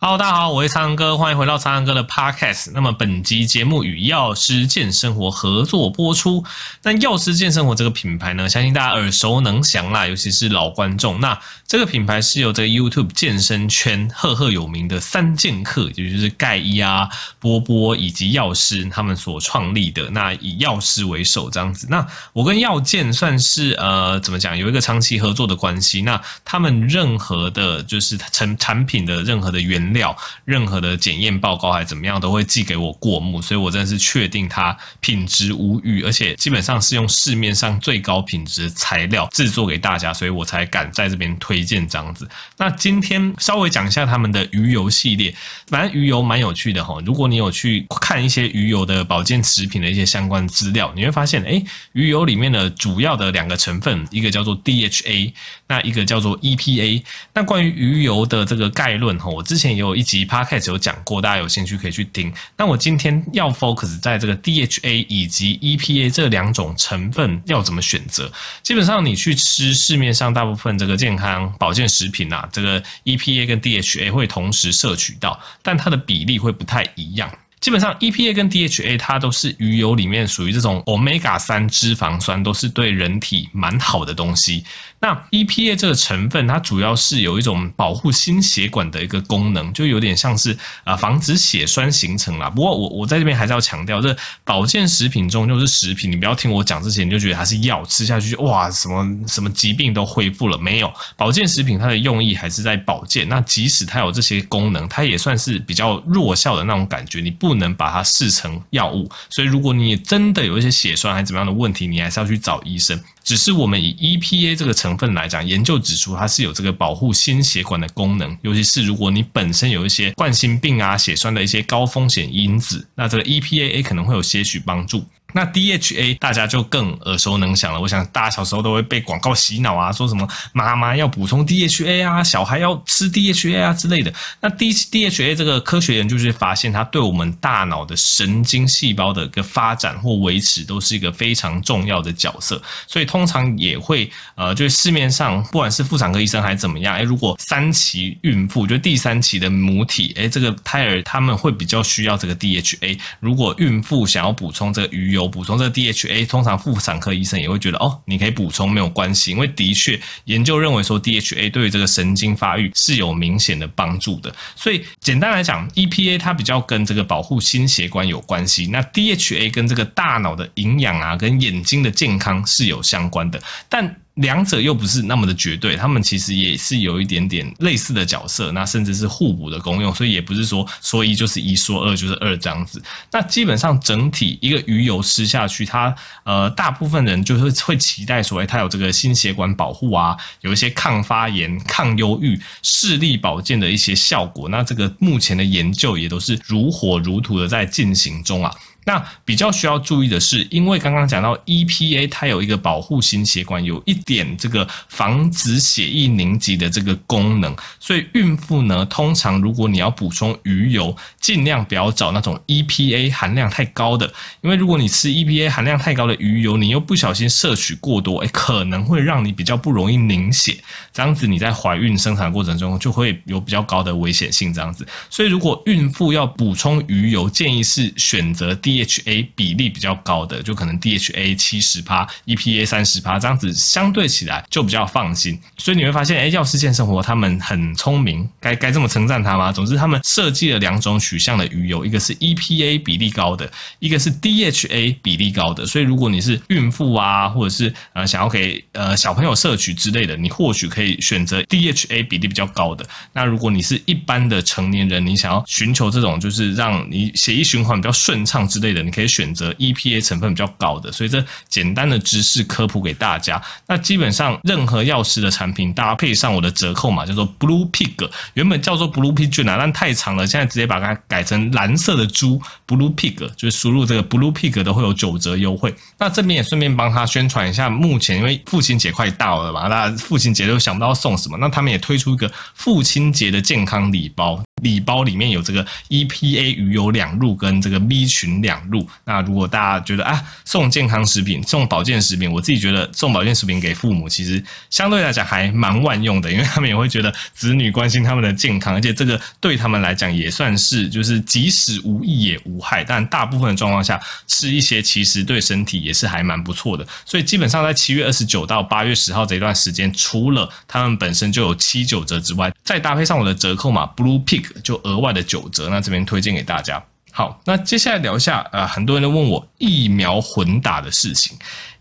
Hello，大家好，我是苍哥，欢迎回到苍哥的 Podcast。那么本集节目与药师健生活合作播出。那药师健生活这个品牌呢，相信大家耳熟能详啦，尤其是老观众。那这个品牌是由这个 YouTube 健身圈赫赫有名的三剑客，也就是盖伊啊、波波以及药师他们所创立的。那以药师为首这样子。那我跟药健算是呃怎么讲，有一个长期合作的关系。那他们任何的就是成产品的任何的原料任何的检验报告还怎么样，都会寄给我过目，所以我真的是确定它品质无虞，而且基本上是用市面上最高品质材料制作给大家，所以我才敢在这边推荐这样子。那今天稍微讲一下他们的鱼油系列，反正鱼油蛮有趣的哈。如果你有去看一些鱼油的保健食品的一些相关资料，你会发现，诶，鱼油里面的主要的两个成分，一个叫做 DHA，那一个叫做 EPA。那关于鱼油的这个概论哈，我之前有一集 Podcast 有讲过，大家有兴趣可以去听。那我今天要 focus 在这个 DHA 以及 EPA 这两种成分要怎么选择。基本上你去吃市面上大部分这个健康保健食品啊，这个 EPA 跟 DHA 会同时摄取到，但它的比例会不太一样。基本上，EPA 跟 DHA 它都是鱼油里面属于这种 Omega 三脂肪酸，都是对人体蛮好的东西。那 EPA 这个成分，它主要是有一种保护心血管的一个功能，就有点像是啊防止血栓形成啦。不过我我在这边还是要强调，这保健食品中就是食品，你不要听我讲之前你就觉得它是药，吃下去哇什么什么疾病都恢复了没有？保健食品它的用意还是在保健。那即使它有这些功能，它也算是比较弱效的那种感觉，你不。不能把它视成药物，所以如果你真的有一些血栓还怎么样的问题，你还是要去找医生。只是我们以 EPA 这个成分来讲，研究指出它是有这个保护心血管的功能，尤其是如果你本身有一些冠心病啊、血栓的一些高风险因子，那这个 EPA 可能会有些许帮助。那 DHA 大家就更耳熟能详了，我想大家小时候都会被广告洗脑啊，说什么妈妈要补充 DHA 啊，小孩要吃 DHA 啊之类的。那 D DHA 这个科学研究就是发现，它对我们大脑的神经细胞的一个发展或维持都是一个非常重要的角色，所以通常也会呃，就是市面上不管是妇产科医生还是怎么样，诶，如果三期孕妇就第三期的母体，诶，这个胎儿他们会比较需要这个 DHA。如果孕妇想要补充这个鱼油，有补充这个 DHA，通常妇产科医生也会觉得哦，你可以补充没有关系，因为的确研究认为说 DHA 对于这个神经发育是有明显的帮助的。所以简单来讲，EPA 它比较跟这个保护心血管有关系，那 DHA 跟这个大脑的营养啊，跟眼睛的健康是有相关的，但。两者又不是那么的绝对，他们其实也是有一点点类似的角色，那甚至是互补的功用，所以也不是说说一就是一，说二就是二这样子。那基本上整体一个鱼油吃下去，它呃大部分人就是会期待说，哎，它有这个心血管保护啊，有一些抗发炎、抗忧郁、视力保健的一些效果。那这个目前的研究也都是如火如荼的在进行中啊。那比较需要注意的是，因为刚刚讲到 EPA，它有一个保护心血管，有一点这个防止血液凝集的这个功能，所以孕妇呢，通常如果你要补充鱼油，尽量不要找那种 EPA 含量太高的，因为如果你吃 EPA 含量太高的鱼油，你又不小心摄取过多，诶，可能会让你比较不容易凝血，这样子你在怀孕生产过程中就会有比较高的危险性，这样子。所以如果孕妇要补充鱼油，建议是选择低。DHA 比例比较高的，就可能 DHA 七十趴，EPA 三十趴，这样子相对起来就比较放心。所以你会发现，哎，药师健生活他们很聪明，该该这么称赞他吗？总之，他们设计了两种取向的鱼油，一个是 EPA 比例高的，一个是 DHA 比例高的。所以如果你是孕妇啊，或者是呃想要给呃小朋友摄取之类的，你或许可以选择 DHA 比例比较高的。那如果你是一般的成年人，你想要寻求这种就是让你血液循环比较顺畅之类的。你可以选择 EPA 成分比较高的，所以这简单的知识科普给大家。那基本上任何药师的产品搭配上我的折扣码叫做 Blue Pig，原本叫做 Blue Pig 啊，但太长了，现在直接把它改成蓝色的猪 Blue Pig，就是输入这个 Blue Pig 都会有九折优惠。那这边也顺便帮他宣传一下，目前因为父亲节快到了嘛，那父亲节都想不到送什么，那他们也推出一个父亲节的健康礼包。礼包里面有这个 EPA 鱼油两入跟这个 B 群两入。那如果大家觉得啊，送健康食品、送保健食品，我自己觉得送保健食品给父母，其实相对来讲还蛮万用的，因为他们也会觉得子女关心他们的健康，而且这个对他们来讲也算是就是即使无益也无害，但大部分的状况下吃一些其实对身体也是还蛮不错的。所以基本上在七月二十九到八月十号这一段时间，除了他们本身就有七九折之外，再搭配上我的折扣码 Blue Pick。就额外的九折，那这边推荐给大家。好，那接下来聊一下，呃，很多人都问我疫苗混打的事情。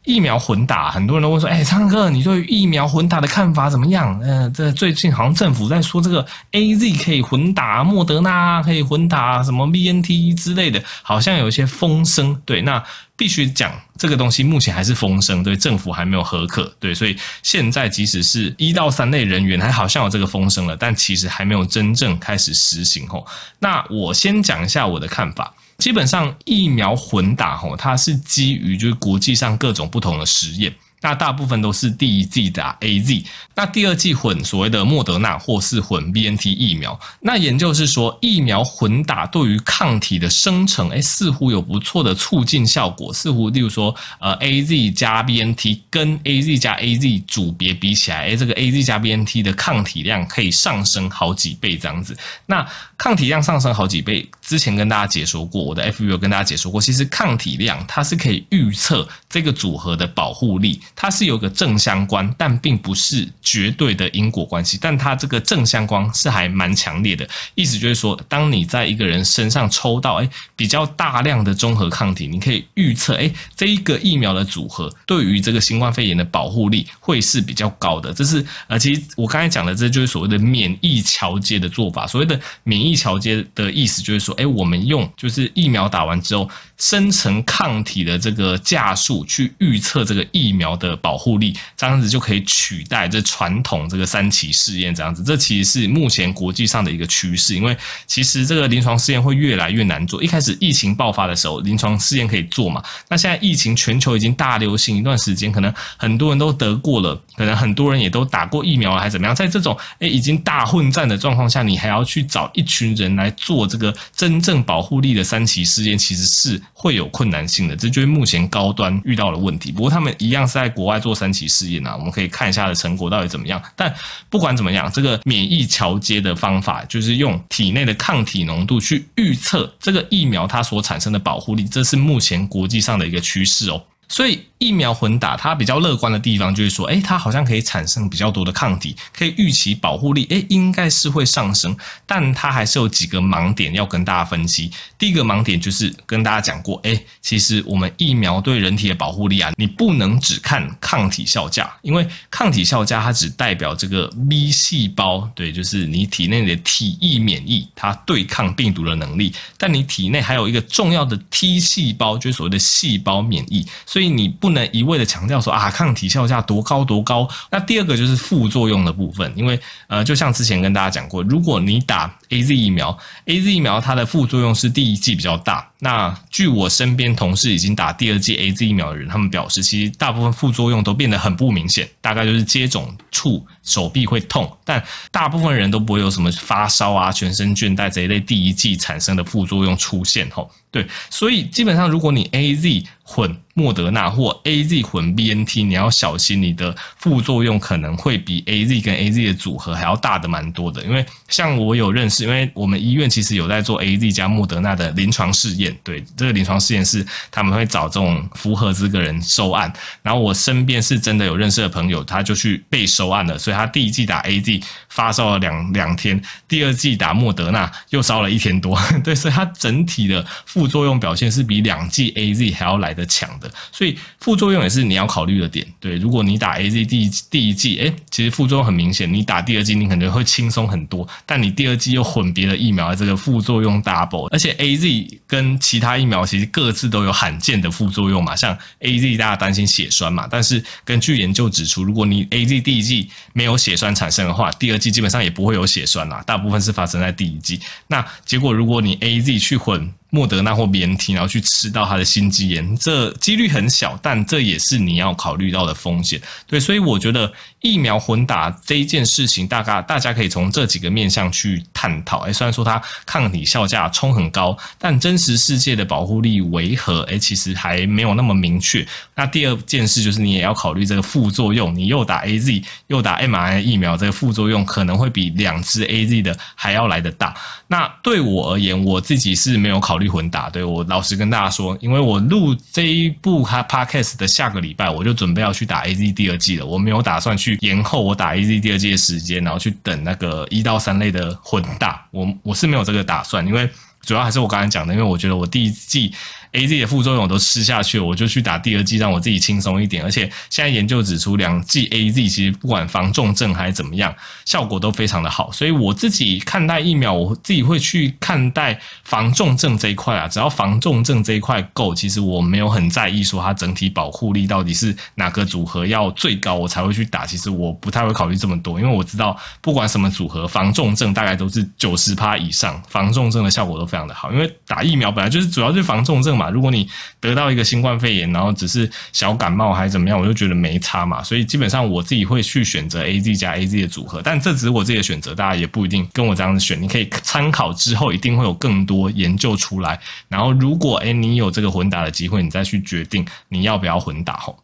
疫苗混打，很多人都问说，哎，昌哥，你对疫苗混打的看法怎么样？呃，这最近好像政府在说这个 AZ 可以混打，莫德纳可以混打，什么 BNT 之类的，好像有一些风声。对，那必须讲这个东西目前还是风声，对，政府还没有核可，对，所以现在即使是一到三类人员，还好像有这个风声了，但其实还没有真正开始实行。吼，那我先讲一下我的看法。基本上疫苗混打吼，它是基于就是国际上各种不同的实验。那大部分都是第一剂打 AZ，那第二剂混所谓的莫德纳或是混 BNT 疫苗。那研究是说，疫苗混打对于抗体的生成，哎，似乎有不错的促进效果。似乎例如说，呃，AZ 加 BNT 跟 AZ 加 AZ 组别比起来，哎，这个 AZ 加 BNT 的抗体量可以上升好几倍这样子。那抗体量上升好几倍，之前跟大家解说过，我的 FB 有跟大家解说过，其实抗体量它是可以预测这个组合的保护力。它是有个正相关，但并不是绝对的因果关系。但它这个正相关是还蛮强烈的，意思就是说，当你在一个人身上抽到诶比较大量的中和抗体，你可以预测诶这一个疫苗的组合对于这个新冠肺炎的保护力会是比较高的。这是呃，其实我刚才讲的，这就是所谓的免疫桥接的做法。所谓的免疫桥接的意思就是说，诶我们用就是疫苗打完之后生成抗体的这个价数去预测这个疫苗的的保护力，这样子就可以取代这传统这个三期试验这样子。这其实是目前国际上的一个趋势，因为其实这个临床试验会越来越难做。一开始疫情爆发的时候，临床试验可以做嘛？那现在疫情全球已经大流行一段时间，可能很多人都得过了，可能很多人也都打过疫苗了，还怎么样？在这种诶已经大混战的状况下，你还要去找一群人来做这个真正保护力的三期试验，其实是。会有困难性的，这就是目前高端遇到的问题。不过他们一样是在国外做三期试验啊，我们可以看一下的成果到底怎么样。但不管怎么样，这个免疫桥接的方法就是用体内的抗体浓度去预测这个疫苗它所产生的保护力，这是目前国际上的一个趋势哦。所以。疫苗混打，它比较乐观的地方就是说，诶，它好像可以产生比较多的抗体，可以预期保护力，诶，应该是会上升，但它还是有几个盲点要跟大家分析。第一个盲点就是跟大家讲过，诶，其实我们疫苗对人体的保护力啊，你不能只看抗体效价，因为抗体效价它只代表这个 B 细胞，对，就是你体内的体液免疫，它对抗病毒的能力，但你体内还有一个重要的 T 细胞，就是所谓的细胞免疫，所以你不。不能一味的强调说啊，抗体效价多高多高。那第二个就是副作用的部分，因为呃，就像之前跟大家讲过，如果你打 AZ 疫苗，AZ 疫苗它的副作用是第一剂比较大。那据我身边同事已经打第二剂 AZ 疫苗的人，他们表示，其实大部分副作用都变得很不明显，大概就是接种处手臂会痛，但大部分人都不会有什么发烧啊、全身倦怠这一类第一剂产生的副作用出现吼。对，所以基本上如果你 AZ 混莫德纳或 AZ 混 BNT，你要小心你的副作用可能会比 AZ 跟 AZ 的组合还要大的蛮多的，因为像我有认识，因为我们医院其实有在做 AZ 加莫德纳的临床试验。对，这个临床试验是他们会找这种符合资格人收案，然后我身边是真的有认识的朋友，他就去被收案了，所以他第一剂打 AZ 发烧了两两天，第二剂打莫德纳又烧了一天多，对，所以它整体的副作用表现是比两剂 AZ 还要来得强的，所以副作用也是你要考虑的点。对，如果你打 AZ 第一第一剂，哎，其实副作用很明显，你打第二剂你可能会轻松很多，但你第二剂又混别的疫苗，这个副作用 double，而且 AZ 跟其他疫苗其实各自都有罕见的副作用嘛，像 AZ 大家担心血栓嘛，但是根据研究指出，如果你 AZ 第一剂没有血栓产生的话，第二季基本上也不会有血栓啦，大部分是发生在第一季。那结果如果你 AZ 去混。莫德纳或 BNT，然后去吃到他的心肌炎，这几率很小，但这也是你要考虑到的风险。对，所以我觉得疫苗混打这一件事情，大概大家可以从这几个面向去探讨。哎，虽然说它抗体效价冲很高，但真实世界的保护力为何？哎，其实还没有那么明确。那第二件事就是你也要考虑这个副作用，你又打 AZ 又打 m R N 疫苗，这个副作用可能会比两支 AZ 的还要来得大。那对我而言，我自己是没有考虑混打。对，我老实跟大家说，因为我录这一部 Podcast 的下个礼拜，我就准备要去打 AZ 第二季了。我没有打算去延后我打 AZ 第二季的时间，然后去等那个一到三类的混打。我我是没有这个打算，因为主要还是我刚才讲的，因为我觉得我第一季。A Z 的副作用我都吃下去了，我就去打第二剂，让我自己轻松一点。而且现在研究指出，两剂 A Z 其实不管防重症还是怎么样，效果都非常的好。所以我自己看待疫苗，我自己会去看待防重症这一块啊。只要防重症这一块够，其实我没有很在意说它整体保护力到底是哪个组合要最高，我才会去打。其实我不太会考虑这么多，因为我知道不管什么组合，防重症大概都是九十趴以上，防重症的效果都非常的好。因为打疫苗本来就是主要就是防重症嘛。如果你得到一个新冠肺炎，然后只是小感冒还是怎么样，我就觉得没差嘛。所以基本上我自己会去选择 AZ 加 AZ 的组合，但这只是我自己的选择，大家也不一定跟我这样子选。你可以参考之后，一定会有更多研究出来。然后如果诶你有这个混打的机会，你再去决定你要不要混打吼。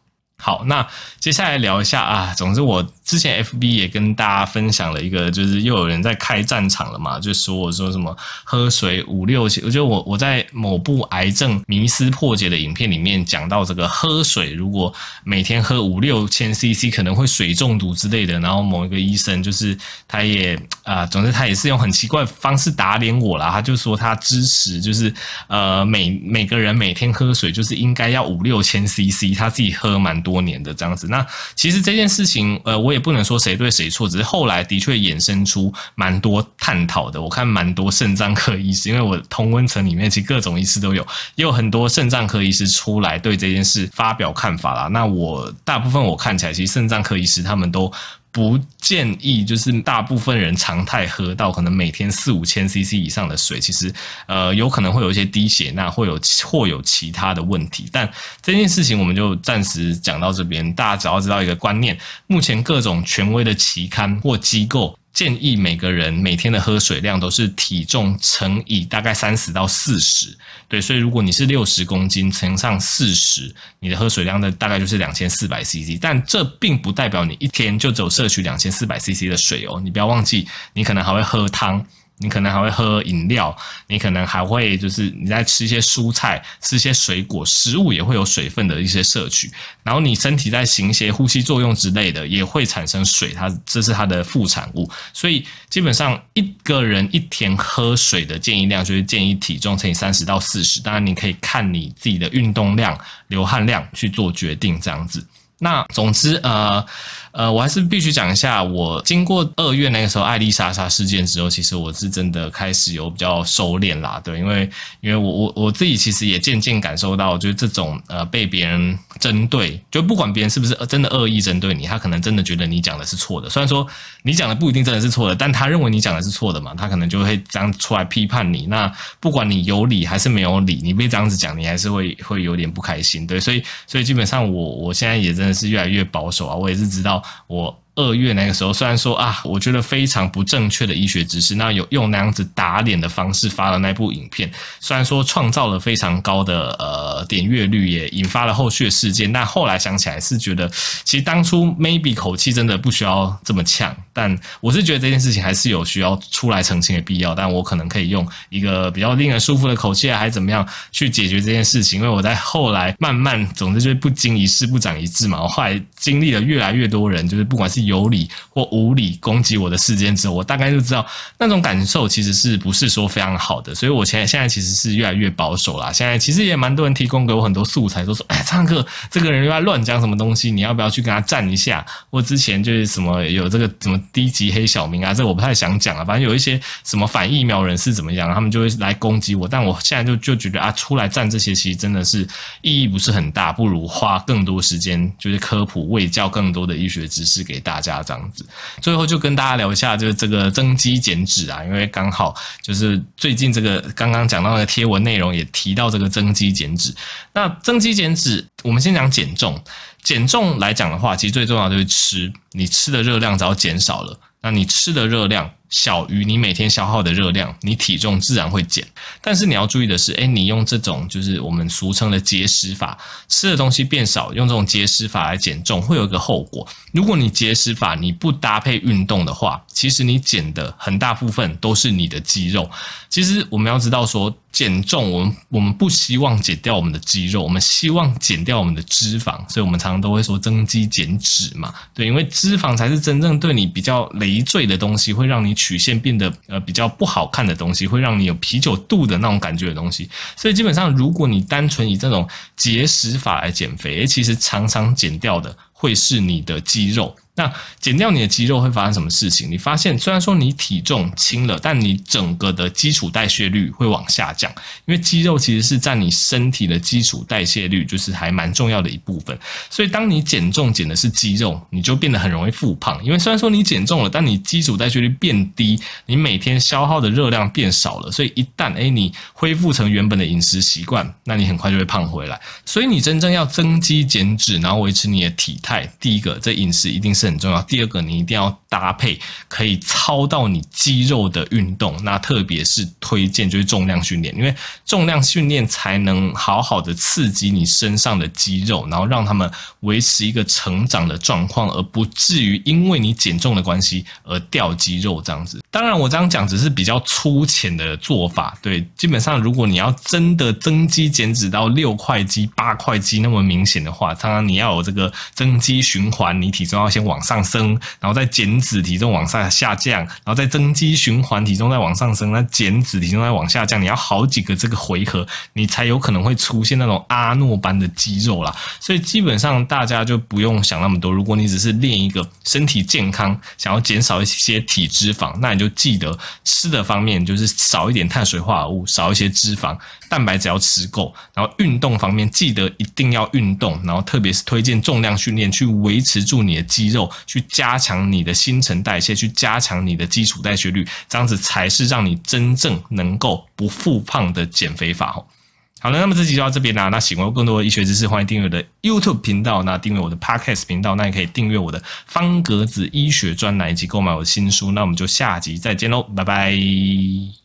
好，那接下来聊一下啊。总之，我之前 FB 也跟大家分享了一个，就是又有人在开战场了嘛，就说我说什么喝水五六千，我觉得我我在某部癌症迷思破解的影片里面讲到这个喝水，如果每天喝五六千 CC 可能会水中毒之类的。然后某一个医生就是他也啊，总之他也是用很奇怪的方式打脸我啦。他就说他支持，就是呃每每个人每天喝水就是应该要五六千 CC，他自己喝蛮多。多年的这样子，那其实这件事情，呃，我也不能说谁对谁错，只是后来的确衍生出蛮多探讨的。我看蛮多肾脏科医师，因为我同温层里面其实各种医师都有，也有很多肾脏科医师出来对这件事发表看法啦。那我大部分我看起来，其实肾脏科医师他们都。不建议，就是大部分人常态喝到可能每天四五千 CC 以上的水，其实呃有可能会有一些低血钠，会有或有其他的问题。但这件事情我们就暂时讲到这边，大家只要知道一个观念：目前各种权威的期刊或机构。建议每个人每天的喝水量都是体重乘以大概三十到四十，对，所以如果你是六十公斤乘上四十，你的喝水量的大概就是两千四百 CC，但这并不代表你一天就只有摄取两千四百 CC 的水哦，你不要忘记，你可能还会喝汤。你可能还会喝饮料，你可能还会就是你在吃一些蔬菜、吃一些水果，食物也会有水分的一些摄取。然后你身体在行一些呼吸作用之类的，也会产生水，它这是它的副产物。所以基本上一个人一天喝水的建议量就是建议体重乘以三十到四十。当然你可以看你自己的运动量、流汗量去做决定，这样子。那总之呃。呃，我还是必须讲一下，我经过二月那个时候艾丽莎莎事件之后，其实我是真的开始有比较收敛啦，对，因为因为我我我自己其实也渐渐感受到，就是这种呃被别人针对，就不管别人是不是真的恶意针对你，他可能真的觉得你讲的是错的，虽然说你讲的不一定真的是错的，但他认为你讲的是错的嘛，他可能就会这样出来批判你。那不管你有理还是没有理，你被这样子讲，你还是会会有点不开心，对，所以所以基本上我我现在也真的是越来越保守啊，我也是知道。我二月那个时候，虽然说啊，我觉得非常不正确的医学知识，那有用那样子打脸的方式发了那部影片，虽然说创造了非常高的呃点阅率，也引发了后续的事件，但后来想起来是觉得，其实当初 maybe 口气真的不需要这么呛，但我是觉得这件事情还是有需要出来澄清的必要，但我可能可以用一个比较令人舒服的口气，还是怎么样去解决这件事情，因为我在后来慢慢，总之就是不经一事不长一智嘛，我后来经历了越来越多人，就是不管是有理或无理攻击我的事件之后，我大概就知道那种感受其实是不是说非常好的，所以我现在现在其实是越来越保守啦。现在其实也蛮多人提供给我很多素材，都说：“哎，昌哥，这个人又在乱讲什么东西，你要不要去跟他站一下？”我之前就是什么有这个什么低级黑小明啊，这我不太想讲啊。反正有一些什么反疫苗人士怎么样，他们就会来攻击我。但我现在就就觉得啊，出来站这些其实真的是意义不是很大，不如花更多时间就是科普、卫教更多的医学知识给大大家这样子。最后就跟大家聊一下，就是这个增肌减脂啊，因为刚好就是最近这个刚刚讲到的贴文内容也提到这个增肌减脂。那增肌减脂，我们先讲减重。减重来讲的话，其实最重要就是吃，你吃的热量只要减少了，那你吃的热量。小于你每天消耗的热量，你体重自然会减。但是你要注意的是，诶，你用这种就是我们俗称的节食法，吃的东西变少，用这种节食法来减重，会有一个后果。如果你节食法你不搭配运动的话，其实你减的很大部分都是你的肌肉。其实我们要知道说，减重我们我们不希望减掉我们的肌肉，我们希望减掉我们的脂肪。所以我们常常都会说增肌减脂嘛，对，因为脂肪才是真正对你比较累赘的东西，会让你。曲线变得呃比较不好看的东西，会让你有啤酒肚的那种感觉的东西。所以基本上，如果你单纯以这种节食法来减肥，其实常常减掉的会是你的肌肉。那减掉你的肌肉会发生什么事情？你发现虽然说你体重轻了，但你整个的基础代谢率会往下降，因为肌肉其实是占你身体的基础代谢率，就是还蛮重要的一部分。所以当你减重减的是肌肉，你就变得很容易复胖。因为虽然说你减重了，但你基础代谢率变低，你每天消耗的热量变少了，所以一旦诶你恢复成原本的饮食习惯，那你很快就会胖回来。所以你真正要增肌减脂，然后维持你的体态，第一个这饮食一定是。很重要。第二个，你一定要搭配可以操到你肌肉的运动，那特别是推荐就是重量训练，因为重量训练才能好好的刺激你身上的肌肉，然后让他们维持一个成长的状况，而不至于因为你减重的关系而掉肌肉这样子。当然，我这样讲只是比较粗浅的做法。对，基本上如果你要真的增肌减脂到六块肌、八块肌那么明显的话，当然你要有这个增肌循环，你体重要先往。往上升，然后再减脂，体重往上下降，然后再增肌循环，体重再往上升，那减脂，体重再往下降，你要好几个这个回合，你才有可能会出现那种阿诺般的肌肉啦。所以基本上大家就不用想那么多。如果你只是练一个身体健康，想要减少一些体脂肪，那你就记得吃的方面就是少一点碳水化合物，少一些脂肪。蛋白质要吃够，然后运动方面记得一定要运动，然后特别是推荐重量训练，去维持住你的肌肉，去加强你的新陈代谢，去加强你的基础代谢率，这样子才是让你真正能够不复胖的减肥法哦。好了，那么这集就到这边啦。那喜欢更多的医学知识，欢迎订阅我的 YouTube 频道，那订阅我的 Podcast 频道，那也可以订阅我的方格子医学专栏以及购买我的新书。那我们就下集再见喽，拜拜。